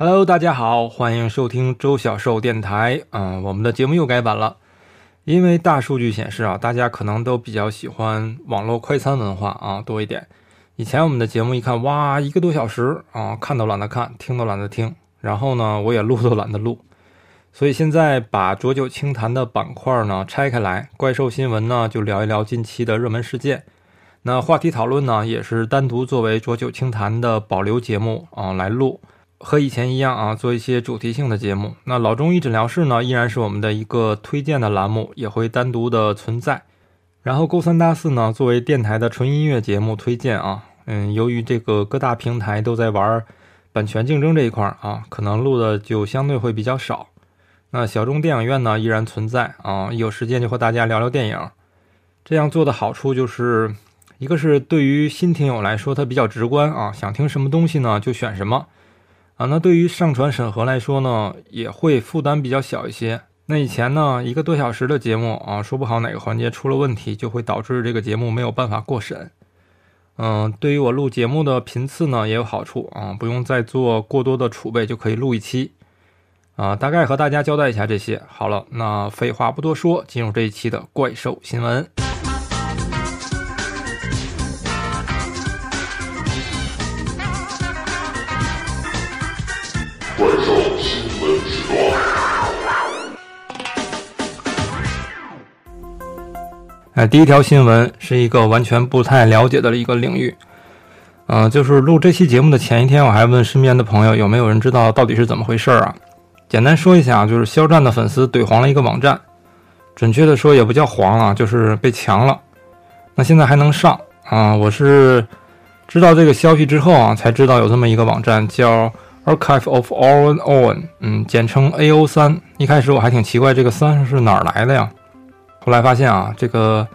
Hello，大家好，欢迎收听周小寿电台。嗯，我们的节目又改版了，因为大数据显示啊，大家可能都比较喜欢网络快餐文化啊多一点。以前我们的节目一看，哇，一个多小时啊，看都懒得看，听都懒得听，然后呢，我也录都懒得录。所以现在把浊酒清谈的板块呢拆开来，怪兽新闻呢就聊一聊近期的热门事件。那话题讨论呢也是单独作为浊酒清谈的保留节目啊来录。和以前一样啊，做一些主题性的节目。那老中医诊疗室呢，依然是我们的一个推荐的栏目，也会单独的存在。然后勾三搭四呢，作为电台的纯音乐节目推荐啊，嗯，由于这个各大平台都在玩版权竞争这一块啊，可能录的就相对会比较少。那小众电影院呢，依然存在啊，有时间就和大家聊聊电影。这样做的好处就是，一个是对于新听友来说，它比较直观啊，想听什么东西呢，就选什么。啊，那对于上传审核来说呢，也会负担比较小一些。那以前呢，一个多小时的节目啊，说不好哪个环节出了问题，就会导致这个节目没有办法过审。嗯，对于我录节目的频次呢，也有好处啊，不用再做过多的储备，就可以录一期。啊，大概和大家交代一下这些。好了，那废话不多说，进入这一期的怪兽新闻。哎，第一条新闻是一个完全不太了解的一个领域，嗯，就是录这期节目的前一天，我还问身边的朋友有没有人知道到底是怎么回事啊？简单说一下，就是肖战的粉丝怼黄了一个网站，准确的说也不叫黄啊，就是被强了。那现在还能上啊？我是知道这个消息之后啊，才知道有这么一个网站叫 Archive of Owen Owen，嗯，简称 AO 三。一开始我还挺奇怪，这个三是哪儿来的呀？后来发现啊，这个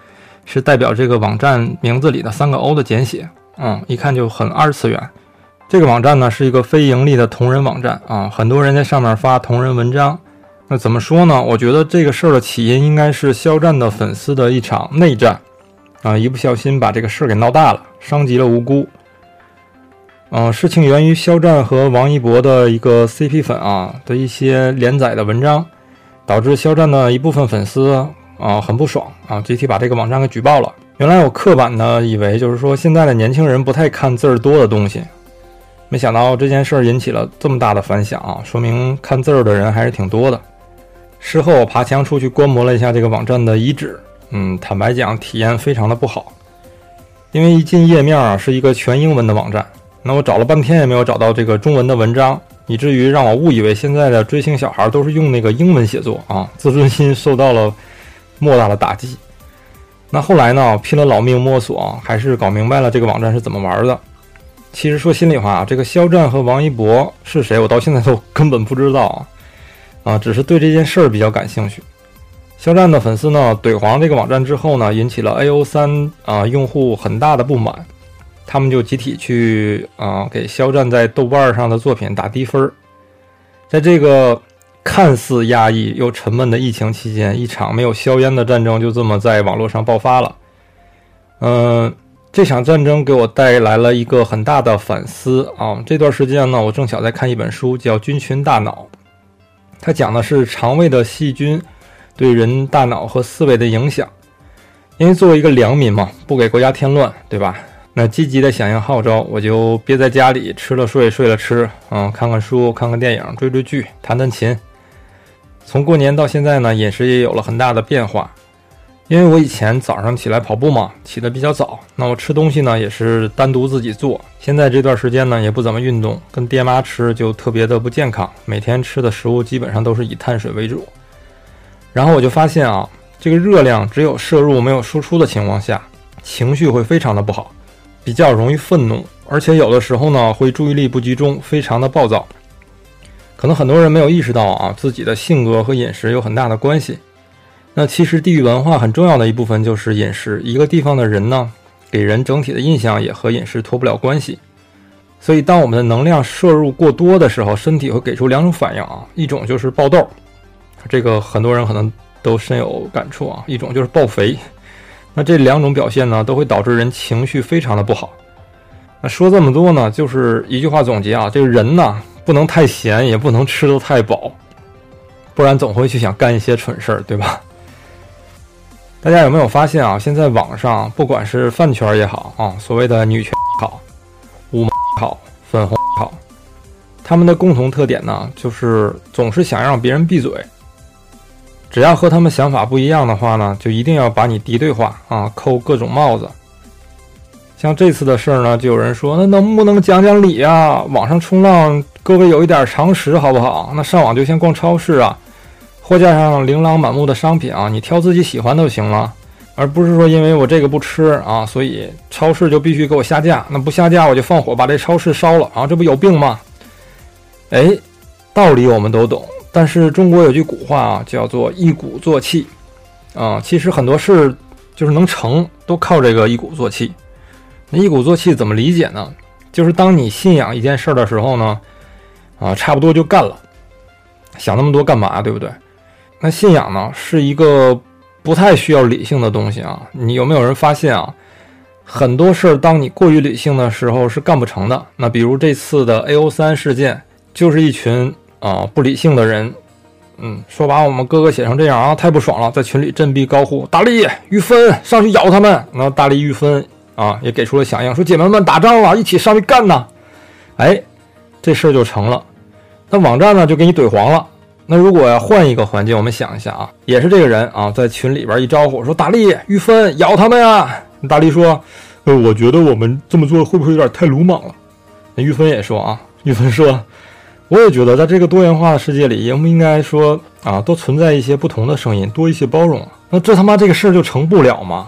是代表这个网站名字里的三个 O 的简写，嗯，一看就很二次元。这个网站呢是一个非盈利的同人网站啊，很多人在上面发同人文章。那怎么说呢？我觉得这个事儿的起因应该是肖战的粉丝的一场内战啊，一不小心把这个事儿给闹大了，伤及了无辜。嗯，事情源于肖战和王一博的一个 CP 粉啊的一些连载的文章，导致肖战的一部分粉丝。啊，很不爽啊！集体把这个网站给举报了。原来我刻板的以为就是说现在的年轻人不太看字儿多的东西，没想到这件事儿引起了这么大的反响啊！说明看字儿的人还是挺多的。事后我爬墙出去观摩了一下这个网站的遗址，嗯，坦白讲体验非常的不好，因为一进页面啊是一个全英文的网站，那我找了半天也没有找到这个中文的文章，以至于让我误以为现在的追星小孩都是用那个英文写作啊，自尊心受到了。莫大的打击。那后来呢？拼了老命摸索，还是搞明白了这个网站是怎么玩的。其实说心里话，这个肖战和王一博是谁，我到现在都根本不知道啊。只是对这件事儿比较感兴趣。肖战的粉丝呢，怼黄这个网站之后呢，引起了 AO 三啊用户很大的不满，他们就集体去啊给肖战在豆瓣上的作品打低分儿。在这个。看似压抑又沉闷的疫情期间，一场没有硝烟的战争就这么在网络上爆发了。嗯，这场战争给我带来了一个很大的反思啊！这段时间呢，我正巧在看一本书，叫《菌群大脑》，它讲的是肠胃的细菌对人大脑和思维的影响。因为作为一个良民嘛，不给国家添乱，对吧？那积极的响应号召，我就憋在家里，吃了睡，睡了吃，嗯，看看书，看看电影，追追剧，弹弹琴。从过年到现在呢，饮食也有了很大的变化。因为我以前早上起来跑步嘛，起得比较早，那我吃东西呢也是单独自己做。现在这段时间呢也不怎么运动，跟爹妈吃就特别的不健康。每天吃的食物基本上都是以碳水为主。然后我就发现啊，这个热量只有摄入没有输出的情况下，情绪会非常的不好，比较容易愤怒，而且有的时候呢会注意力不集中，非常的暴躁。可能很多人没有意识到啊，自己的性格和饮食有很大的关系。那其实地域文化很重要的一部分就是饮食。一个地方的人呢，给人整体的印象也和饮食脱不了关系。所以，当我们的能量摄入过多的时候，身体会给出两种反应啊，一种就是爆痘，这个很多人可能都深有感触啊；一种就是爆肥。那这两种表现呢，都会导致人情绪非常的不好。那说这么多呢，就是一句话总结啊，这个人呢。不能太闲，也不能吃得太饱，不然总会去想干一些蠢事儿，对吧？大家有没有发现啊？现在网上不管是饭圈也好啊，所谓的女权好、乌好、粉红好，他们的共同特点呢，就是总是想让别人闭嘴。只要和他们想法不一样的话呢，就一定要把你敌对化啊，扣各种帽子。像这次的事儿呢，就有人说，那能不能讲讲理啊？网上冲浪，各位有一点常识好不好？那上网就先逛超市啊。货架上琳琅满目的商品啊，你挑自己喜欢的就行了，而不是说因为我这个不吃啊，所以超市就必须给我下架。那不下架我就放火把这超市烧了啊，这不有病吗？哎，道理我们都懂，但是中国有句古话啊，叫做一鼓作气啊。其实很多事就是能成，都靠这个一鼓作气。那一鼓作气怎么理解呢？就是当你信仰一件事的时候呢，啊，差不多就干了，想那么多干嘛，对不对？那信仰呢，是一个不太需要理性的东西啊。你有没有人发现啊？很多事儿，当你过于理性的时候是干不成的。那比如这次的 A O 三事件，就是一群啊不理性的人，嗯，说把我们哥哥写成这样啊，太不爽了，在群里振臂高呼：“大力、玉芬上去咬他们！”然后大力、玉芬啊也给出了响应，说：“姐妹们打仗了，一起上去干呐！”哎，这事儿就成了。那网站呢就给你怼黄了。那如果要换一个环境，我们想一下啊，也是这个人啊，在群里边一招呼说：“大力、玉芬，咬他们呀！”大力说：“呃，我觉得我们这么做会不会有点太鲁莽了？”那玉芬也说：“啊，玉芬说，我也觉得，在这个多元化的世界里，应不应该说啊，都存在一些不同的声音，多一些包容？那这他妈这个事儿就成不了吗？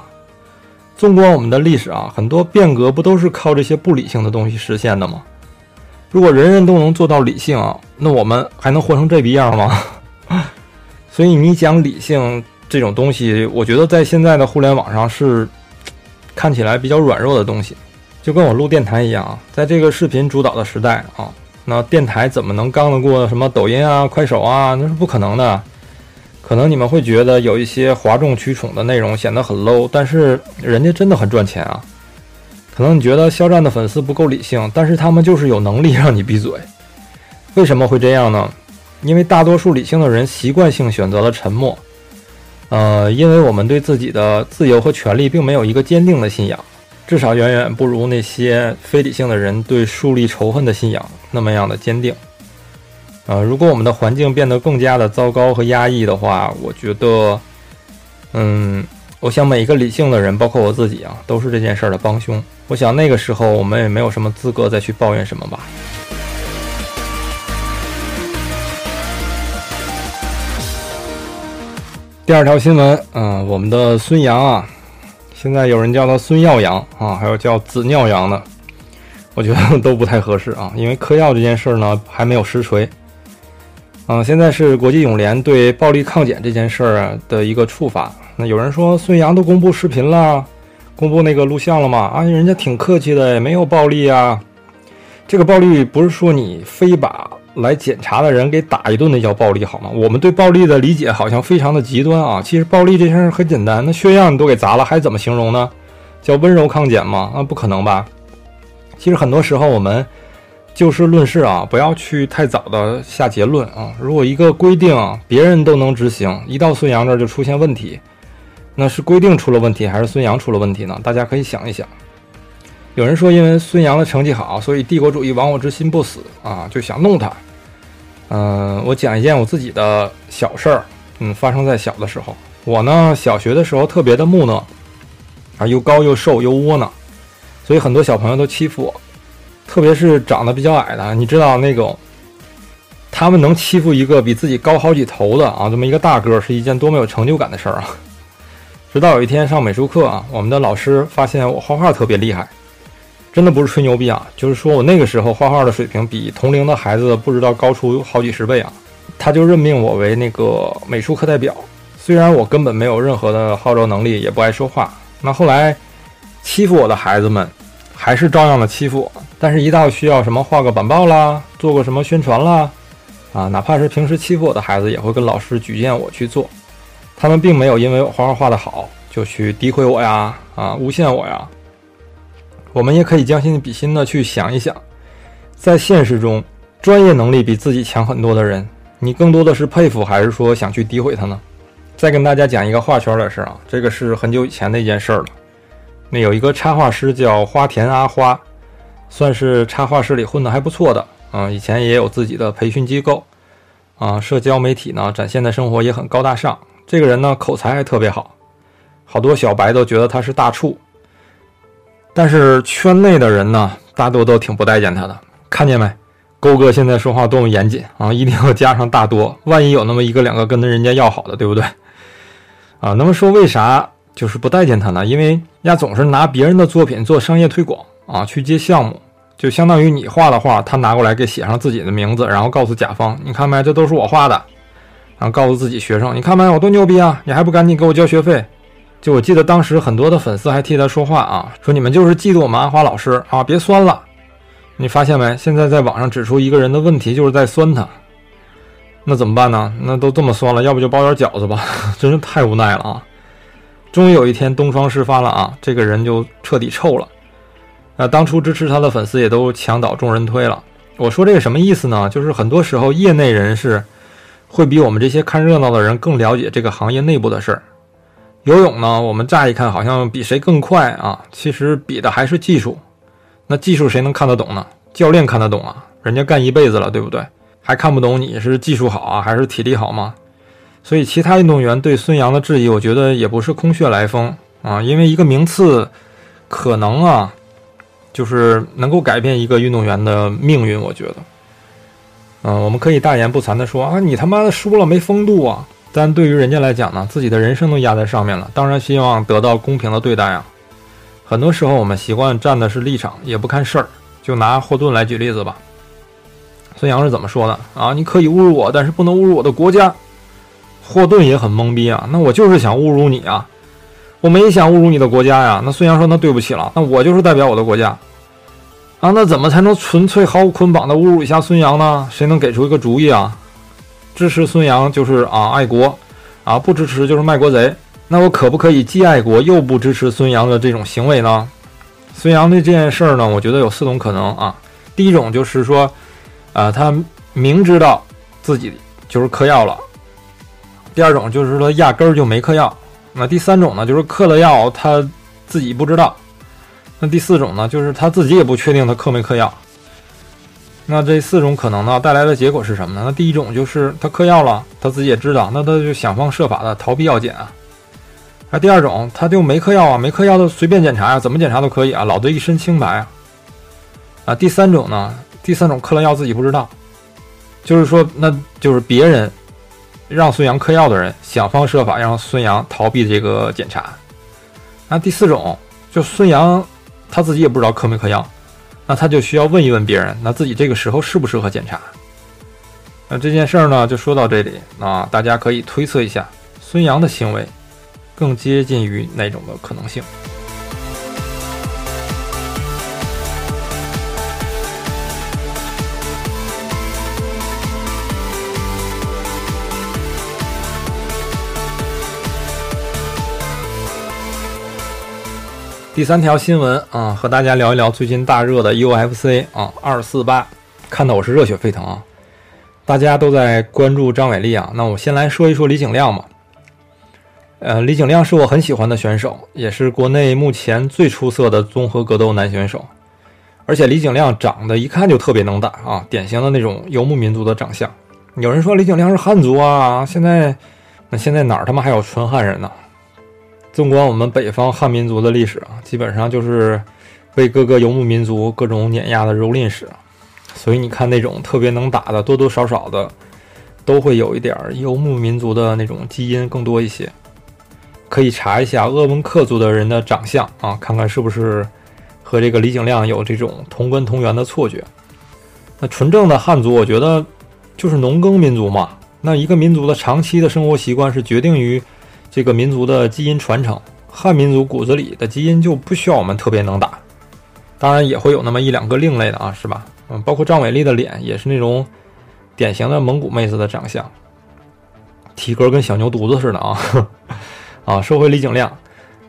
纵观我们的历史啊，很多变革不都是靠这些不理性的东西实现的吗？”如果人人都能做到理性啊，那我们还能活成这逼样吗？所以你讲理性这种东西，我觉得在现在的互联网上是 看起来比较软弱的东西。就跟我录电台一样，在这个视频主导的时代啊，那电台怎么能刚得过什么抖音啊、快手啊？那是不可能的。可能你们会觉得有一些哗众取宠的内容显得很 low，但是人家真的很赚钱啊。可能你觉得肖战的粉丝不够理性，但是他们就是有能力让你闭嘴。为什么会这样呢？因为大多数理性的人习惯性选择了沉默。呃，因为我们对自己的自由和权利并没有一个坚定的信仰，至少远远不如那些非理性的人对树立仇恨的信仰那么样的坚定。呃，如果我们的环境变得更加的糟糕和压抑的话，我觉得，嗯，我想每一个理性的人，包括我自己啊，都是这件事儿的帮凶。我想那个时候我们也没有什么资格再去抱怨什么吧。第二条新闻，嗯，我们的孙杨啊，现在有人叫他孙耀阳啊，还有叫子尿阳的，我觉得都不太合适啊，因为嗑药这件事儿呢还没有实锤。嗯，现在是国际泳联对暴力抗检这件事儿的一个处罚。那有人说孙杨都公布视频了。公布那个录像了吗？啊，人家挺客气的，也没有暴力啊。这个暴力不是说你非把来检查的人给打一顿那叫暴力好吗？我们对暴力的理解好像非常的极端啊。其实暴力这件事很简单，那血样你都给砸了，还怎么形容呢？叫温柔抗检吗？啊，不可能吧。其实很多时候我们就事论事啊，不要去太早的下结论啊。如果一个规定别人都能执行，一到孙杨这儿就出现问题。那是规定出了问题，还是孙杨出了问题呢？大家可以想一想。有人说，因为孙杨的成绩好，所以帝国主义亡我之心不死啊，就想弄他。嗯，我讲一件我自己的小事儿，嗯，发生在小的时候。我呢，小学的时候特别的木讷，啊，又高又瘦又窝囊，所以很多小朋友都欺负我，特别是长得比较矮的。你知道那种，他们能欺负一个比自己高好几头的啊，这么一个大个，是一件多么有成就感的事儿啊！直到有一天上美术课啊，我们的老师发现我画画特别厉害，真的不是吹牛逼啊，就是说我那个时候画画的水平比同龄的孩子不知道高出好几十倍啊。他就任命我为那个美术课代表，虽然我根本没有任何的号召能力，也不爱说话。那后来欺负我的孩子们还是照样的欺负我，但是一到需要什么画个板报啦，做个什么宣传啦，啊，哪怕是平时欺负我的孩子，也会跟老师举荐我去做。他们并没有因为我画画画得好就去诋毁我呀，啊，诬陷我呀。我们也可以将心比心的去想一想，在现实中，专业能力比自己强很多的人，你更多的是佩服，还是说想去诋毁他呢？再跟大家讲一个画圈的事啊，这个是很久以前的一件事儿了。那有一个插画师叫花田阿花，算是插画师里混得还不错的啊。以前也有自己的培训机构啊，社交媒体呢展现的生活也很高大上。这个人呢口才还特别好，好多小白都觉得他是大处。但是圈内的人呢，大多都挺不待见他的。看见没，勾哥现在说话多么严谨啊！一定要加上大多，万一有那么一个两个跟人家要好的，对不对？啊，那么说为啥就是不待见他呢？因为呀，总是拿别人的作品做商业推广啊，去接项目，就相当于你画的画，他拿过来给写上自己的名字，然后告诉甲方，你看没，这都是我画的。然后告诉自己学生，你看没，我多牛逼啊！你还不赶紧给我交学费？就我记得当时很多的粉丝还替他说话啊，说你们就是嫉妒我们阿花老师啊，别酸了。你发现没？现在在网上指出一个人的问题，就是在酸他。那怎么办呢？那都这么酸了，要不就包点饺子吧？真是太无奈了啊！终于有一天东窗事发了啊，这个人就彻底臭了。那当初支持他的粉丝也都墙倒众人推了。我说这个什么意思呢？就是很多时候业内人士会比我们这些看热闹的人更了解这个行业内部的事儿。游泳呢，我们乍一看好像比谁更快啊，其实比的还是技术。那技术谁能看得懂呢？教练看得懂啊，人家干一辈子了，对不对？还看不懂你是技术好啊，还是体力好吗？所以其他运动员对孙杨的质疑，我觉得也不是空穴来风啊，因为一个名次可能啊，就是能够改变一个运动员的命运。我觉得，嗯，我们可以大言不惭地说啊，你他妈的输了没风度啊！但对于人家来讲呢，自己的人生都压在上面了，当然希望得到公平的对待啊。很多时候我们习惯站的是立场，也不看事儿。就拿霍顿来举例子吧，孙杨是怎么说的啊？你可以侮辱我，但是不能侮辱我的国家。霍顿也很懵逼啊，那我就是想侮辱你啊，我没想侮辱你的国家呀。那孙杨说，那对不起了，那我就是代表我的国家啊。那怎么才能纯粹毫无捆绑的侮辱一下孙杨呢？谁能给出一个主意啊？支持孙杨就是啊爱国，啊不支持就是卖国贼。那我可不可以既爱国又不支持孙杨的这种行为呢？孙杨的这件事儿呢，我觉得有四种可能啊。第一种就是说，啊他明知道自己就是嗑药了；第二种就是说压根儿就没嗑药；那第三种呢，就是嗑了药他自己不知道；那第四种呢，就是他自己也不确定他嗑没嗑药。那这四种可能呢，带来的结果是什么呢？那第一种就是他嗑药了，他自己也知道，那他就想方设法的逃避药检啊。那第二种，他就没嗑药啊，没嗑药的随便检查呀，怎么检查都可以啊，老子一身清白啊。啊，第三种呢，第三种嗑了药自己不知道，就是说，那就是别人让孙杨嗑药的人想方设法让孙杨逃避这个检查。那第四种，就孙杨他自己也不知道磕没磕药。那他就需要问一问别人，那自己这个时候适不适合检查？那这件事儿呢，就说到这里啊，大家可以推测一下，孙杨的行为更接近于哪种的可能性？第三条新闻啊，和大家聊一聊最近大热的 UFC 啊，二四八，看得我是热血沸腾啊！大家都在关注张伟丽啊，那我先来说一说李景亮吧。呃，李景亮是我很喜欢的选手，也是国内目前最出色的综合格斗男选手。而且李景亮长得一看就特别能打啊，典型的那种游牧民族的长相。有人说李景亮是汉族啊，现在那现在哪儿他妈还有纯汉人呢？纵观我们北方汉民族的历史啊，基本上就是被各个游牧民族各种碾压的蹂躏史，所以你看那种特别能打的，多多少少的都会有一点游牧民族的那种基因更多一些。可以查一下鄂温克族的人的长相啊，看看是不是和这个李景亮有这种同根同源的错觉。那纯正的汉族，我觉得就是农耕民族嘛。那一个民族的长期的生活习惯是决定于。这个民族的基因传承，汉民族骨子里的基因就不需要我们特别能打，当然也会有那么一两个另类的啊，是吧？嗯，包括张伟丽的脸也是那种典型的蒙古妹子的长相，体格跟小牛犊子似的啊。啊，说回李景亮，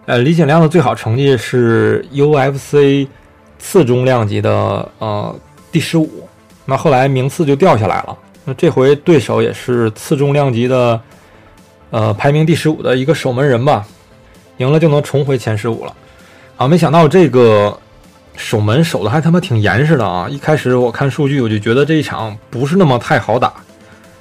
呃，李景亮的最好成绩是 UFC 次中量级的呃第十五，那后来名次就掉下来了。那这回对手也是次重量级的，呃，排名第十五的一个守门人吧，赢了就能重回前十五了。啊，没想到这个守门守的还他妈挺严实的啊！一开始我看数据，我就觉得这一场不是那么太好打，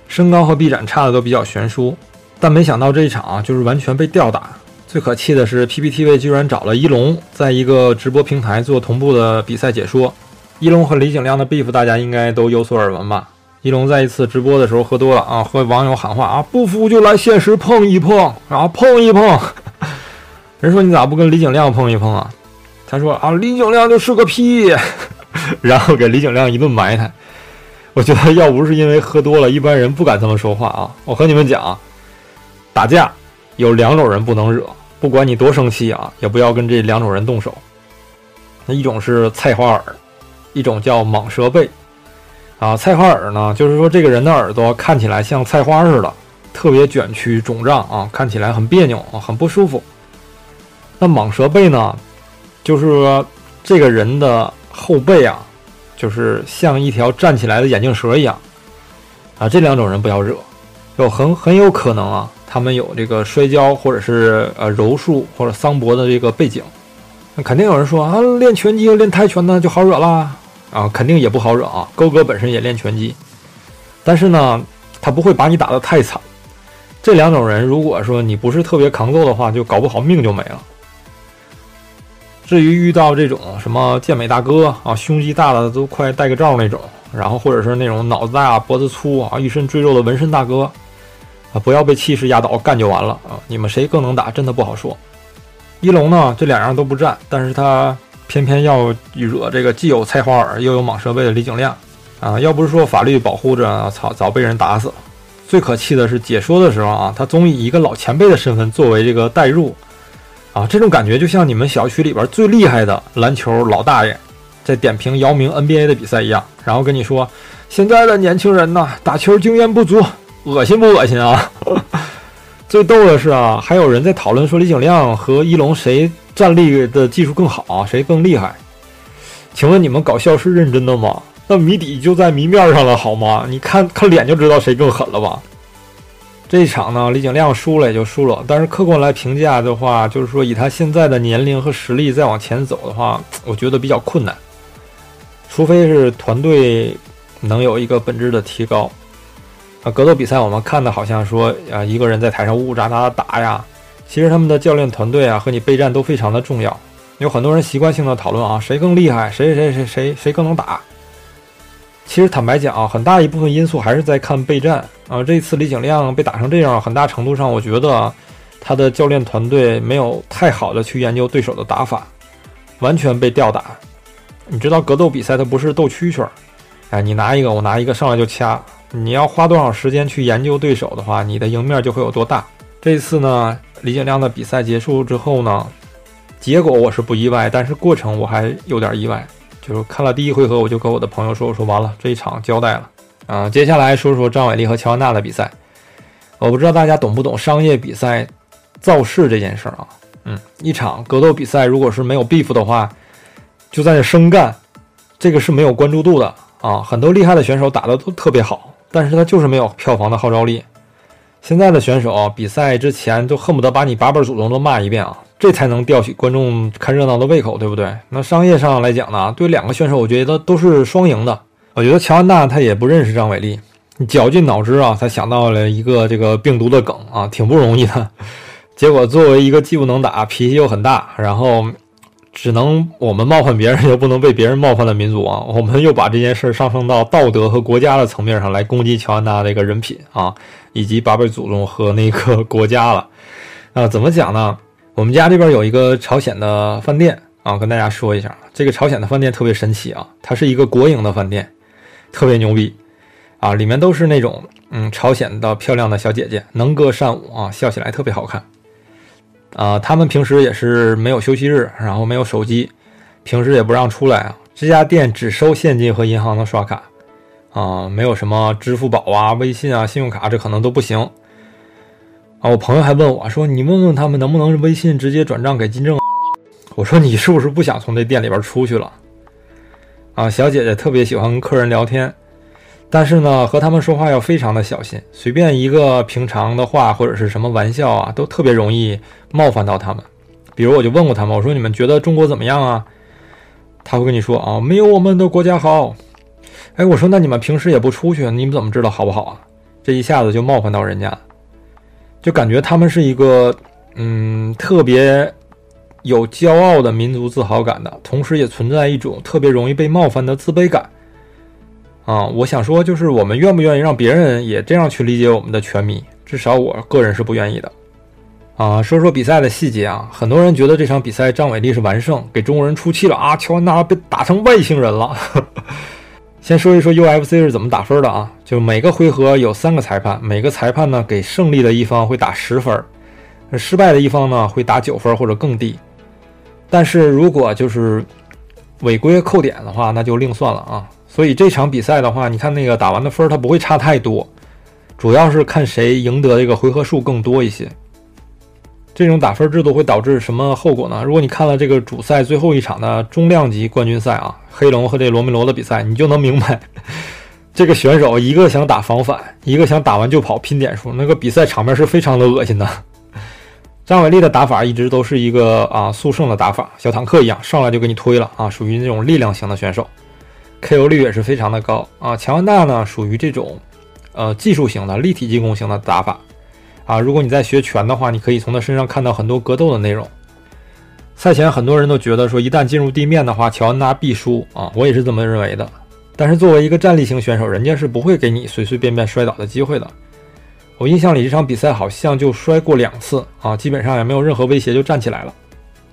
身高和臂展差的都比较悬殊。但没想到这一场啊，就是完全被吊打。最可气的是，PPTV 居然找了一龙，在一个直播平台做同步的比赛解说。一龙和李景亮的 beef，大家应该都有所耳闻吧？一龙在一次直播的时候喝多了啊，和网友喊话啊，不服就来现实碰一碰，啊碰一碰。人说你咋不跟李景亮碰一碰啊？他说啊，李景亮就是个屁，然后给李景亮一顿埋汰。我觉得要不是因为喝多了，一般人不敢这么说话啊。我和你们讲，打架有两种人不能惹，不管你多生气啊，也不要跟这两种人动手。那一种是菜花耳，一种叫蟒蛇背。啊，菜花耳呢，就是说这个人的耳朵看起来像菜花似的，特别卷曲肿胀啊，看起来很别扭啊，很不舒服。那蟒蛇背呢，就是说这个人的后背啊，就是像一条站起来的眼镜蛇一样啊。这两种人不要惹，有很很有可能啊，他们有这个摔跤或者是呃柔术或者桑博的这个背景。那肯定有人说啊，练拳击练泰拳呢就好惹啦。啊，肯定也不好惹啊！勾哥本身也练拳击，但是呢，他不会把你打得太惨。这两种人，如果说你不是特别抗揍的话，就搞不好命就没了。至于遇到这种什么健美大哥啊，胸肌大的都快戴个罩那种，然后或者是那种脑子大脖子粗啊，一身赘肉的纹身大哥啊，不要被气势压倒，干就完了啊！你们谁更能打，真的不好说。一龙呢，这两样都不占，但是他。偏偏要惹这个既有菜花耳又有蟒蛇背的李景亮，啊，要不是说法律保护着，操，早被人打死了。最可气的是解说的时候啊，他总以一个老前辈的身份作为这个代入，啊，这种感觉就像你们小区里边最厉害的篮球老大爷在点评姚明 NBA 的比赛一样，然后跟你说，现在的年轻人呐，打球经验不足，恶心不恶心啊？最逗的是啊，还有人在讨论说李景亮和一龙谁。站立的技术更好，谁更厉害？请问你们搞笑是认真的吗？那谜底就在谜面上了，好吗？你看看脸就知道谁更狠了吧？这一场呢，李景亮输了也就输了，但是客观来评价的话，就是说以他现在的年龄和实力再往前走的话，我觉得比较困难，除非是团队能有一个本质的提高。啊，格斗比赛我们看的好像说啊，一个人在台上呜呜喳喳的打呀。其实他们的教练团队啊和你备战都非常的重要，有很多人习惯性的讨论啊谁更厉害，谁谁谁谁谁更能打。其实坦白讲啊，很大一部分因素还是在看备战啊。这次李景亮被打成这样，很大程度上我觉得他的教练团队没有太好的去研究对手的打法，完全被吊打。你知道格斗比赛它不是斗蛐蛐儿，哎，你拿一个我拿一个上来就掐，你要花多少时间去研究对手的话，你的赢面就会有多大。这次呢？李景亮的比赛结束之后呢，结果我是不意外，但是过程我还有点意外。就是看了第一回合，我就跟我的朋友说：“我说完了，这一场交代了。”啊，接下来说说张伟丽和乔安娜的比赛。我不知道大家懂不懂商业比赛造势这件事儿啊？嗯，一场格斗比赛如果是没有 beef 的话，就在那生干，这个是没有关注度的啊。很多厉害的选手打的都特别好，但是他就是没有票房的号召力。现在的选手比赛之前都恨不得把你八辈祖宗都骂一遍啊，这才能吊起观众看热闹的胃口，对不对？那商业上来讲呢，对两个选手，我觉得都是双赢的。我觉得乔安娜她也不认识张伟丽，绞尽脑汁啊，才想到了一个这个病毒的梗啊，挺不容易的。结果作为一个既不能打，脾气又很大，然后。只能我们冒犯别人，又不能被别人冒犯的民族啊！我们又把这件事上升到道德和国家的层面上来攻击乔安娜的一个人品啊，以及八辈祖宗和那个国家了。啊，怎么讲呢？我们家这边有一个朝鲜的饭店啊，跟大家说一下，这个朝鲜的饭店特别神奇啊，它是一个国营的饭店，特别牛逼啊，里面都是那种嗯朝鲜的漂亮的小姐姐，能歌善舞啊，笑起来特别好看。啊，他们平时也是没有休息日，然后没有手机，平时也不让出来啊。这家店只收现金和银行的刷卡，啊，没有什么支付宝啊、微信啊、信用卡，这可能都不行。啊，我朋友还问我说：“你问问他们能不能微信直接转账给金正？”我说：“你是不是不想从这店里边出去了？”啊，小姐姐特别喜欢跟客人聊天，但是呢，和他们说话要非常的小心，随便一个平常的话或者是什么玩笑啊，都特别容易冒犯到他们。比如我就问过他们，我说你们觉得中国怎么样啊？他会跟你说啊，没有我们的国家好。哎，我说那你们平时也不出去，你们怎么知道好不好啊？这一下子就冒犯到人家，就感觉他们是一个嗯特别有骄傲的民族自豪感的，同时也存在一种特别容易被冒犯的自卑感。啊，我想说，就是我们愿不愿意让别人也这样去理解我们的拳迷？至少我个人是不愿意的。啊，说说比赛的细节啊，很多人觉得这场比赛张伟丽是完胜，给中国人出气了啊，乔安娜被打成外星人了。先说一说 UFC 是怎么打分的啊，就每个回合有三个裁判，每个裁判呢给胜利的一方会打十分，失败的一方呢会打九分或者更低。但是如果就是违规扣点的话，那就另算了啊。所以这场比赛的话，你看那个打完的分儿，它不会差太多，主要是看谁赢得这个回合数更多一些。这种打分制度会导致什么后果呢？如果你看了这个主赛最后一场的中量级冠军赛啊，黑龙和这罗梅罗的比赛，你就能明白，这个选手一个想打防反，一个想打完就跑拼点数，那个比赛场面是非常的恶心的。张伟丽的打法一直都是一个啊速胜的打法，小坦克一样上来就给你推了啊，属于那种力量型的选手。KO 率也是非常的高啊！乔安娜呢属于这种，呃，技术型的立体进攻型的打法啊。如果你在学拳的话，你可以从他身上看到很多格斗的内容。赛前很多人都觉得说，一旦进入地面的话，乔安娜必输啊，我也是这么认为的。但是作为一个站立型选手，人家是不会给你随随便便摔倒的机会的。我印象里这场比赛好像就摔过两次啊，基本上也没有任何威胁就站起来了。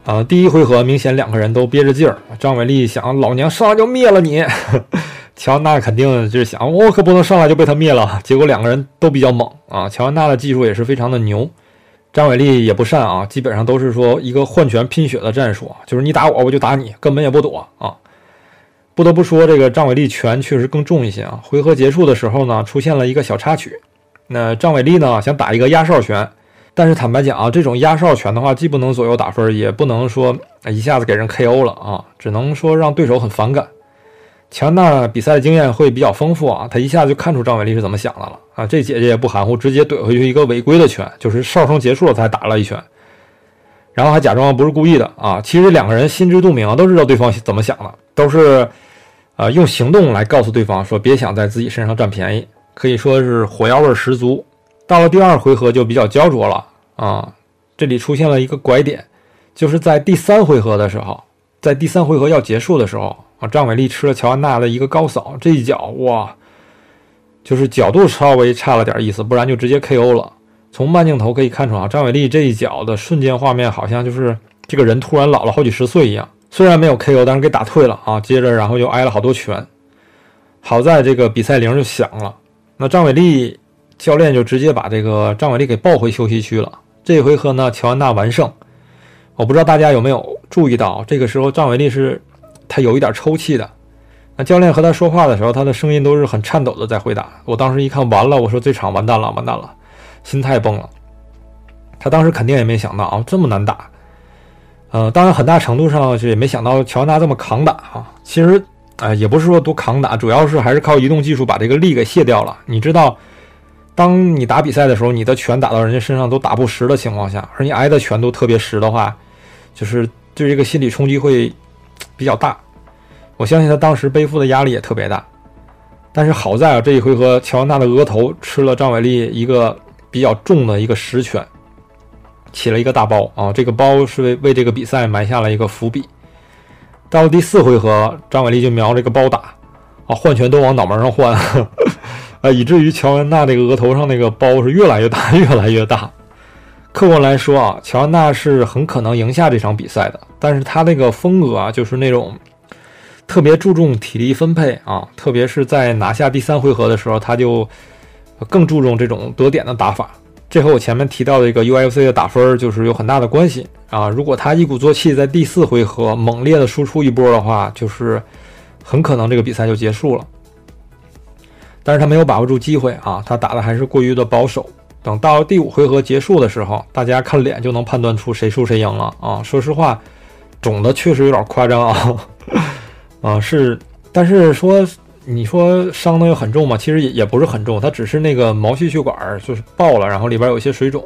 啊，第一回合明显两个人都憋着劲儿。张伟丽想，老娘上来就灭了你。乔安娜肯定就是想，我可不能上来就被他灭了。结果两个人都比较猛啊，乔安娜的技术也是非常的牛，张伟丽也不善啊，基本上都是说一个换拳拼血的战术，就是你打我我就打你，根本也不躲啊。不得不说，这个张伟丽拳确实更重一些啊。回合结束的时候呢，出现了一个小插曲，那张伟丽呢想打一个压哨拳。但是坦白讲啊，这种压哨拳的话，既不能左右打分，也不能说一下子给人 KO 了啊，只能说让对手很反感。强大比赛经验会比较丰富啊，他一下就看出张伟丽是怎么想的了啊。这姐姐也不含糊，直接怼回去一个违规的拳，就是哨声结束了才打了一拳，然后还假装不是故意的啊。其实两个人心知肚明，都知道对方怎么想的，都是呃用行动来告诉对方说别想在自己身上占便宜，可以说是火药味十足。到了第二回合就比较焦灼了啊！这里出现了一个拐点，就是在第三回合的时候，在第三回合要结束的时候啊，张伟丽吃了乔安娜的一个高扫，这一脚哇，就是角度稍微差了点意思，不然就直接 KO 了。从慢镜头可以看出啊，张伟丽这一脚的瞬间画面，好像就是这个人突然老了好几十岁一样。虽然没有 KO，但是给打退了啊。接着然后又挨了好多拳，好在这个比赛铃就响了。那张伟丽。教练就直接把这个张伟丽给抱回休息区了。这一回合呢，乔安娜完胜。我不知道大家有没有注意到，这个时候张伟丽是他有一点抽泣的。那教练和他说话的时候，他的声音都是很颤抖的在回答。我当时一看，完了，我说这场完蛋了，完蛋了，心态崩了。他当时肯定也没想到啊，这么难打。呃，当然很大程度上是也没想到乔安娜这么扛打啊。其实啊，也不是说多扛打，主要是还是靠移动技术把这个力给卸掉了。你知道？当你打比赛的时候，你的拳打到人家身上都打不实的情况下，而你挨的拳都特别实的话，就是对这个心理冲击会比较大。我相信他当时背负的压力也特别大。但是好在啊，这一回合乔安娜的额头吃了张伟丽一个比较重的一个实拳，起了一个大包啊，这个包是为为这个比赛埋下了一个伏笔。到了第四回合，张伟丽就瞄这个包打啊，换拳都往脑门上换。啊，以至于乔安娜这个额头上那个包是越来越大，越来越大。客观来说啊，乔安娜是很可能赢下这场比赛的，但是她那个风格啊，就是那种特别注重体力分配啊，特别是在拿下第三回合的时候，他就更注重这种得点的打法。这和我前面提到的一个 UFC 的打分就是有很大的关系啊。如果他一鼓作气在第四回合猛烈的输出一波的话，就是很可能这个比赛就结束了。但是他没有把握住机会啊，他打的还是过于的保守。等到第五回合结束的时候，大家看脸就能判断出谁输谁赢了啊。说实话，肿的确实有点夸张啊，啊是，但是说你说伤的又很重嘛？其实也也不是很重，它只是那个毛细血管就是爆了，然后里边有一些水肿。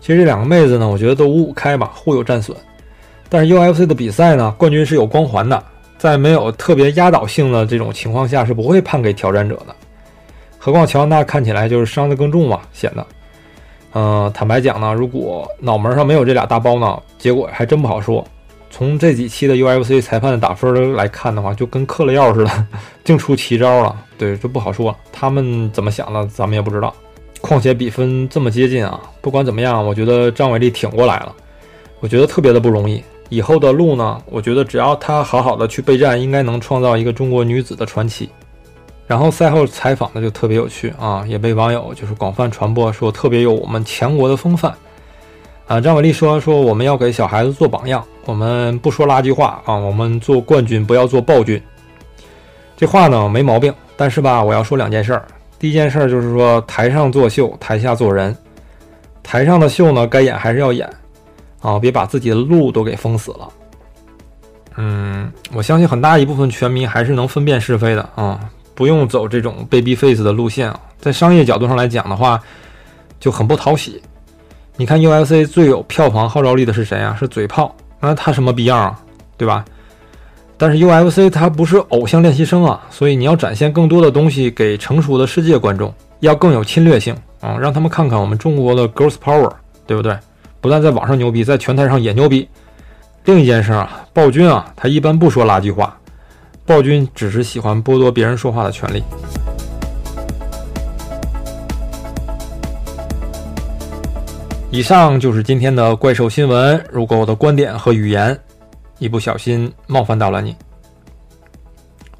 其实这两个妹子呢，我觉得都五五开吧，互有战损。但是 UFC 的比赛呢，冠军是有光环的，在没有特别压倒性的这种情况下，是不会判给挑战者的。何况乔安娜看起来就是伤的更重嘛，显得。嗯，坦白讲呢，如果脑门上没有这俩大包呢，结果还真不好说。从这几期的 UFC 裁判的打分来看的话，就跟嗑了药似的，净出奇招了。对，这不好说，他们怎么想的，咱们也不知道。况且比分这么接近啊，不管怎么样，我觉得张伟丽挺过来了，我觉得特别的不容易。以后的路呢，我觉得只要她好好的去备战，应该能创造一个中国女子的传奇。然后赛后采访呢就特别有趣啊，也被网友就是广泛传播，说特别有我们强国的风范。啊，张伟丽说说我们要给小孩子做榜样，我们不说垃圾话啊，我们做冠军不要做暴君。这话呢没毛病，但是吧，我要说两件事儿。第一件事儿就是说，台上作秀，台下做人。台上的秀呢，该演还是要演啊，别把自己的路都给封死了。嗯，我相信很大一部分拳迷还是能分辨是非的啊，不用走这种 baby face 的路线啊。在商业角度上来讲的话，就很不讨喜。你看 UFC 最有票房号召力的是谁啊？是嘴炮，那他什么逼样啊？对吧？但是 UFC 它不是偶像练习生啊，所以你要展现更多的东西给成熟的世界观众，要更有侵略性啊，让他们看看我们中国的 Girls Power，对不对？不但在网上牛逼，在拳台上也牛逼。另一件事啊，暴君啊，他一般不说垃圾话，暴君只是喜欢剥夺别人说话的权利。以上就是今天的怪兽新闻。如果我的观点和语言一不小心冒犯到了你，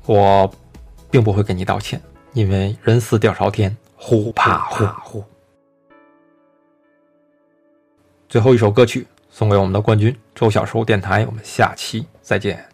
我并不会给你道歉，因为人死屌朝天，呼怕呼呼。最后一首歌曲送给我们的冠军周小叔电台，我们下期再见。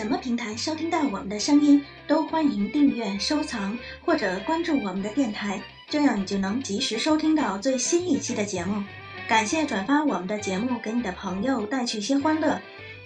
什么平台收听到我们的声音，都欢迎订阅、收藏或者关注我们的电台，这样你就能及时收听到最新一期的节目。感谢转发我们的节目给你的朋友，带去些欢乐。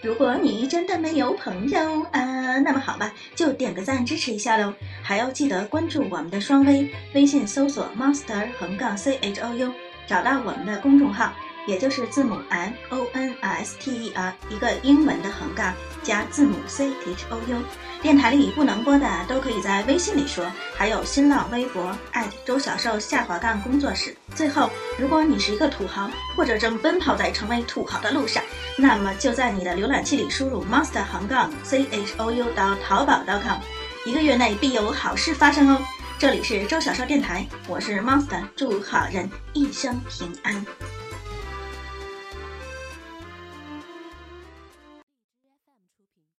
如果你真的没有朋友啊，那么好吧，就点个赞支持一下喽。还要记得关注我们的双微，微信搜索 monster 横杠 c h o u，找到我们的公众号。也就是字母 M O N S T E R 一个英文的横杠加字母 C H O U，电台里不能播的都可以在微信里说，还有新浪微博周小瘦下滑杠工作室。最后，如果你是一个土豪，或者正奔跑在成为土豪的路上，那么就在你的浏览器里输入 monster 横杠 C H O U 到淘宝 .com，一个月内必有好事发生哦。这里是周小瘦电台，我是 monster，祝好人一生平安。